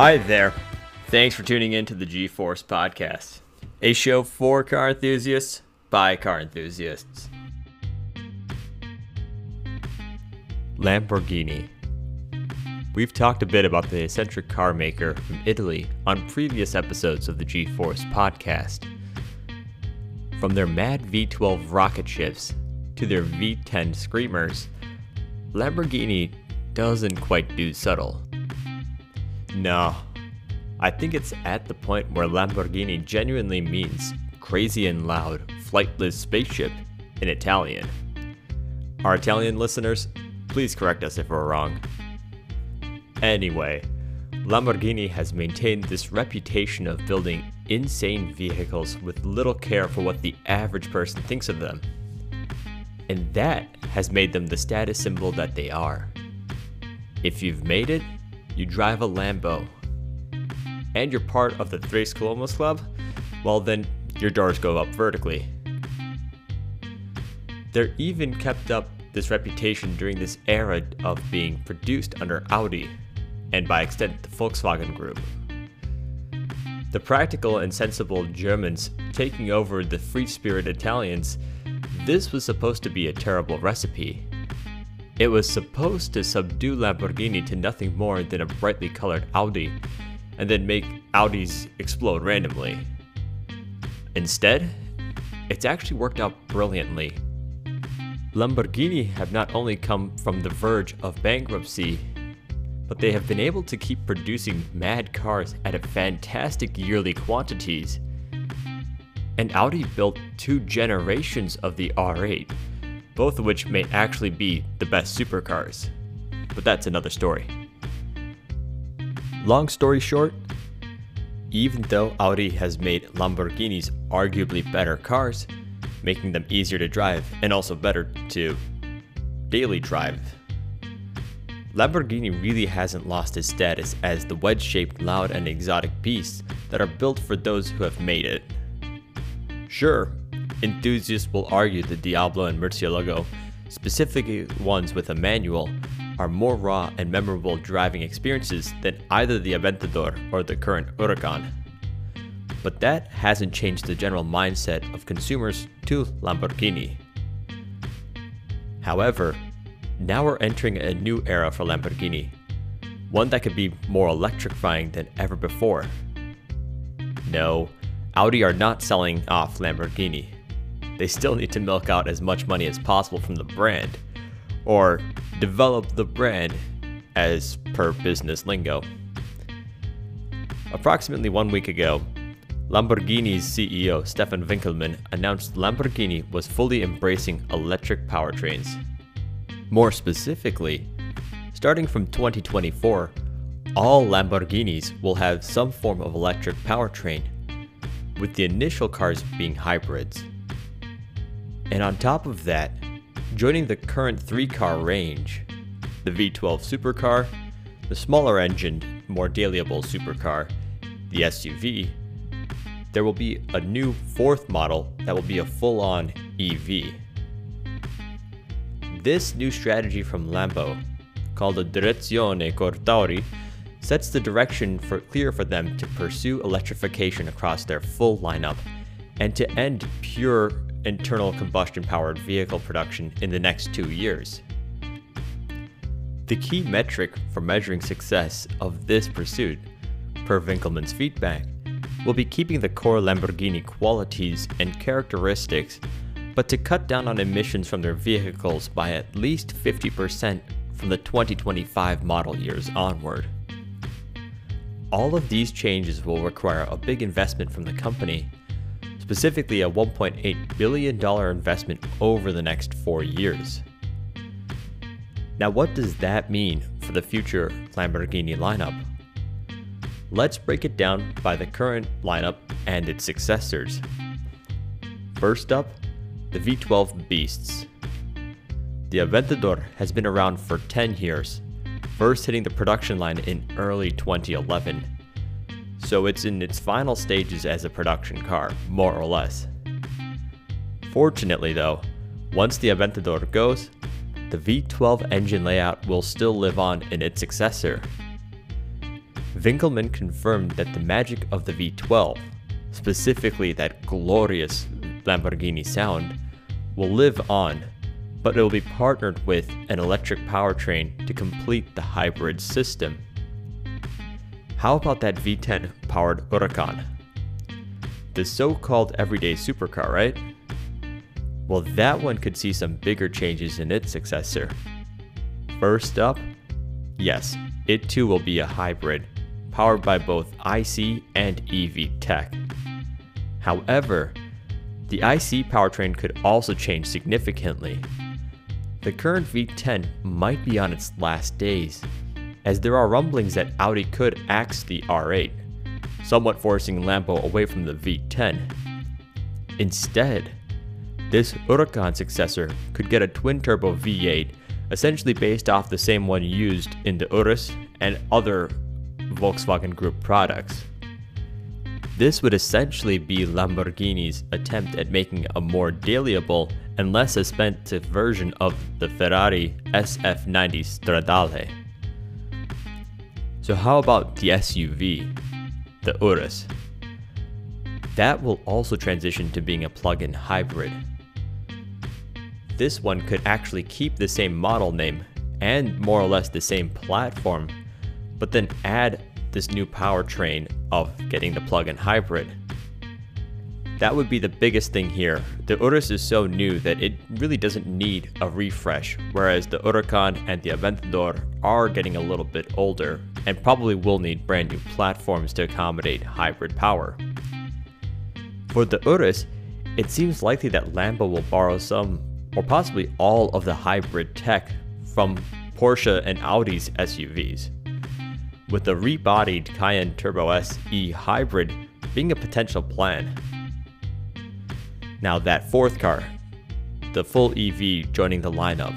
Hi there. Thanks for tuning in to the G Force Podcast, a show for car enthusiasts by car enthusiasts. Lamborghini. We've talked a bit about the eccentric car maker from Italy on previous episodes of the G Force Podcast. From their mad V12 rocket ships to their V10 screamers, Lamborghini doesn't quite do subtle. No, I think it's at the point where Lamborghini genuinely means crazy and loud, flightless spaceship in Italian. Our Italian listeners, please correct us if we're wrong. Anyway, Lamborghini has maintained this reputation of building insane vehicles with little care for what the average person thinks of them. And that has made them the status symbol that they are. If you've made it, you drive a Lambo, and you're part of the Tres Comas Club, well, then your doors go up vertically. They're even kept up this reputation during this era of being produced under Audi, and by extent the Volkswagen Group. The practical and sensible Germans taking over the free spirit Italians, this was supposed to be a terrible recipe. It was supposed to subdue Lamborghini to nothing more than a brightly colored Audi, and then make Audis explode randomly. Instead, it's actually worked out brilliantly. Lamborghini have not only come from the verge of bankruptcy, but they have been able to keep producing mad cars at a fantastic yearly quantities. And Audi built two generations of the R8, both of which may actually be the best supercars. But that's another story. Long story short, even though Audi has made Lamborghinis arguably better cars, making them easier to drive and also better to daily drive, Lamborghini really hasn't lost its status as the wedge shaped, loud, and exotic beasts that are built for those who have made it. Sure, enthusiasts will argue that Diablo and Murcielago, specifically ones with a manual, are more raw and memorable driving experiences than either the Aventador or the current Huracan. But that hasn't changed the general mindset of consumers to Lamborghini. However, now we're entering a new era for Lamborghini, one that could be more electrifying than ever before. No, Audi are not selling off Lamborghini. They still need to milk out as much money as possible from the brand, or develop the brand as per business lingo. Approximately one week ago, Lamborghini's CEO Stefan Winkelmann announced Lamborghini was fully embracing electric powertrains. More specifically, starting from 2024, all Lamborghinis will have some form of electric powertrain, with the initial cars being hybrids. And on top of that, joining the current three car range the V12 supercar, the smaller engined, more dailyable supercar, the SUV, there will be a new fourth model that will be a full on EV. This new strategy from Lambo, called the Direzione Cor Tauri, sets the direction for clear for them to pursue electrification across their full lineup and to end pure internal combustion powered vehicle production in the next two years. The key metric for measuring success of this pursuit, per Winkelmann's feedback, will be keeping the core Lamborghini qualities and characteristics, but to cut down on emissions from their vehicles by at least 50% from the 2025 model years onward. All of these changes will require a big investment from the company, specifically a $1.8 billion investment over the next four years. Now, what does that mean for the future Lamborghini lineup? Let's break it down by the current lineup and its successors. First up, the V12 Beasts. The Aventador has been around for 10 years, first hitting the production line in early 2011 so it's in its final stages as a production car, more or less. Fortunately, though, once the Aventador goes, the V12 engine layout will still live on in its successor. Winkelmann confirmed that the magic of the V12, specifically that glorious Lamborghini sound, will live on, but it will be partnered with an electric powertrain to complete the hybrid system. How about that V10 powered Huracan? The so called everyday supercar, right? Well, that one could see some bigger changes in its successor. First up, yes, it too will be a hybrid, powered by both IC and EV tech. However, the IC powertrain could also change significantly. The current V10 might be on its last days, as there are rumblings that Audi could axe the R8, somewhat forcing Lambo away from the V10. Instead, this Huracan successor could get a twin-turbo V8 essentially based off the same one used in the Urus and other Volkswagen Group products. This would essentially be Lamborghini's attempt at making a more dailyable and less expensive version of the Ferrari SF90 Stradale. So, how about the SUV, the Urus? That will also transition to being a plug in hybrid. This one could actually keep the same model name and more or less the same platform, but then add this new powertrain of getting the plug in hybrid. That would be the biggest thing here. The Urus is so new that it really doesn't need a refresh, whereas the Huracan and the Aventador are getting a little bit older and probably will need brand new platforms to accommodate hybrid power. For the Urus, it seems likely that Lambo will borrow some, or possibly all, of the hybrid tech from Porsche and Audi's SUVs, with the rebodied Cayenne Turbo S E hybrid being a potential plan. Now, that fourth car, the full EV joining the lineup.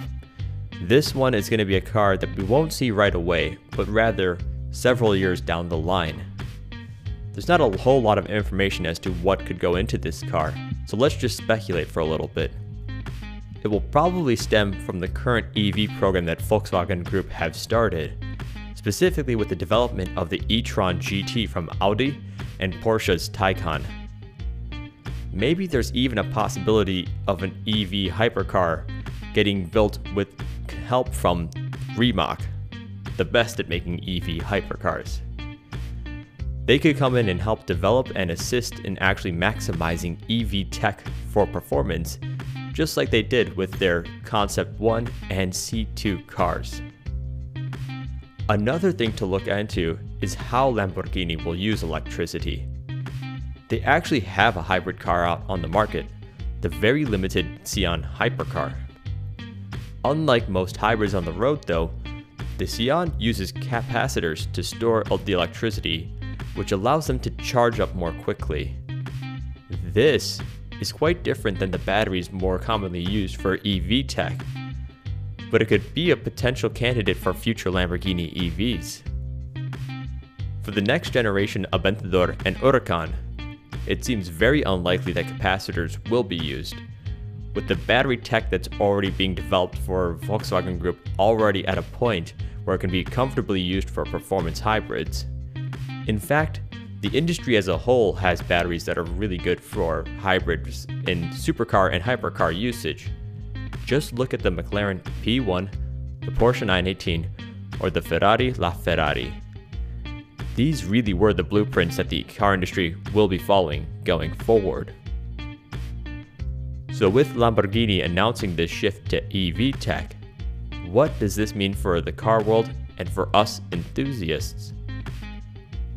This one is going to be a car that we won't see right away, but rather several years down the line. There's not a whole lot of information as to what could go into this car, so let's just speculate for a little bit. It will probably stem from the current EV program that Volkswagen Group have started, specifically with the development of the e-tron GT from Audi and Porsche's Taycan. Maybe there's even a possibility of an EV hypercar getting built with help from Rimac, the best at making EV hypercars. They could come in and help develop and assist in actually maximizing EV tech for performance, just like they did with their Concept 1 and C2 cars. Another thing to look into is how Lamborghini will use electricity they actually have a hybrid car out on the market, the very limited Sián Hypercar. Unlike most hybrids on the road though, the Sián uses capacitors to store the electricity, which allows them to charge up more quickly. This is quite different than the batteries more commonly used for EV tech, but it could be a potential candidate for future Lamborghini EVs. For the next generation Aventador and Huracan, it seems very unlikely that capacitors will be used. With the battery tech that's already being developed for Volkswagen Group already at a point where it can be comfortably used for performance hybrids. In fact, the industry as a whole has batteries that are really good for hybrids in supercar and hypercar usage. Just look at the McLaren P1, the Porsche 918, or the Ferrari LaFerrari. These really were the blueprints that the car industry will be following going forward. So, with Lamborghini announcing this shift to EV tech, what does this mean for the car world and for us enthusiasts?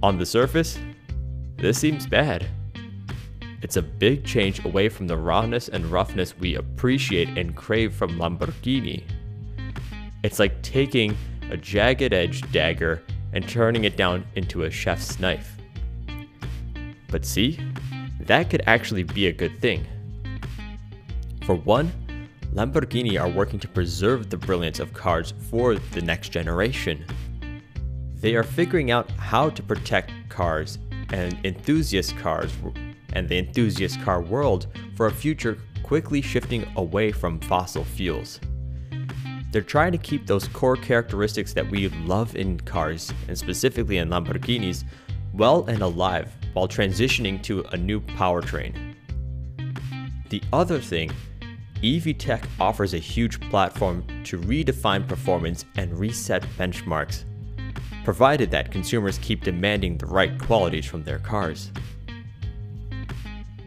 On the surface, this seems bad. It's a big change away from the rawness and roughness we appreciate and crave from Lamborghini. It's like taking a jagged edged dagger and turning it down into a chef's knife. But see, that could actually be a good thing. For one, Lamborghini are working to preserve the brilliance of cars for the next generation. They are figuring out how to protect cars and enthusiast cars and the enthusiast car world for a future quickly shifting away from fossil fuels. they're trying to keep those core characteristics that we love in cars, and specifically in Lamborghinis, well and alive while transitioning to a new powertrain. The other thing, EV Tech offers a huge platform to redefine performance and reset benchmarks, provided that consumers keep demanding the right qualities from their cars.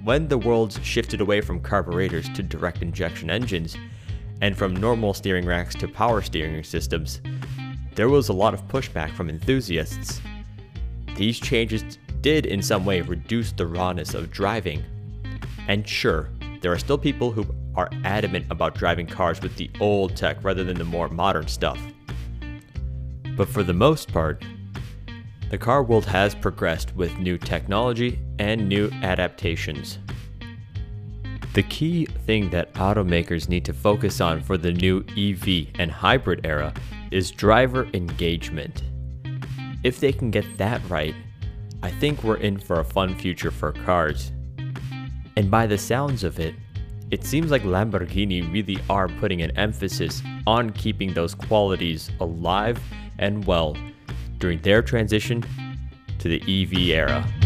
When the world shifted away from carburetors to direct injection engines, and from normal steering racks to power steering systems, there was a lot of pushback from enthusiasts. These changes did in some way reduce the rawness of driving. And sure, there are still people who are adamant about driving cars with the old tech rather than the more modern stuff. But for the most part, the car world has progressed with new technology and new adaptations. The key thing that automakers need to focus on for the new EV and hybrid era is driver engagement. If they can get that right, I think we're in for a fun future for cars. And by the sounds of it, it seems like Lamborghini really are putting an emphasis on keeping those qualities alive and well during their transition to the EV era.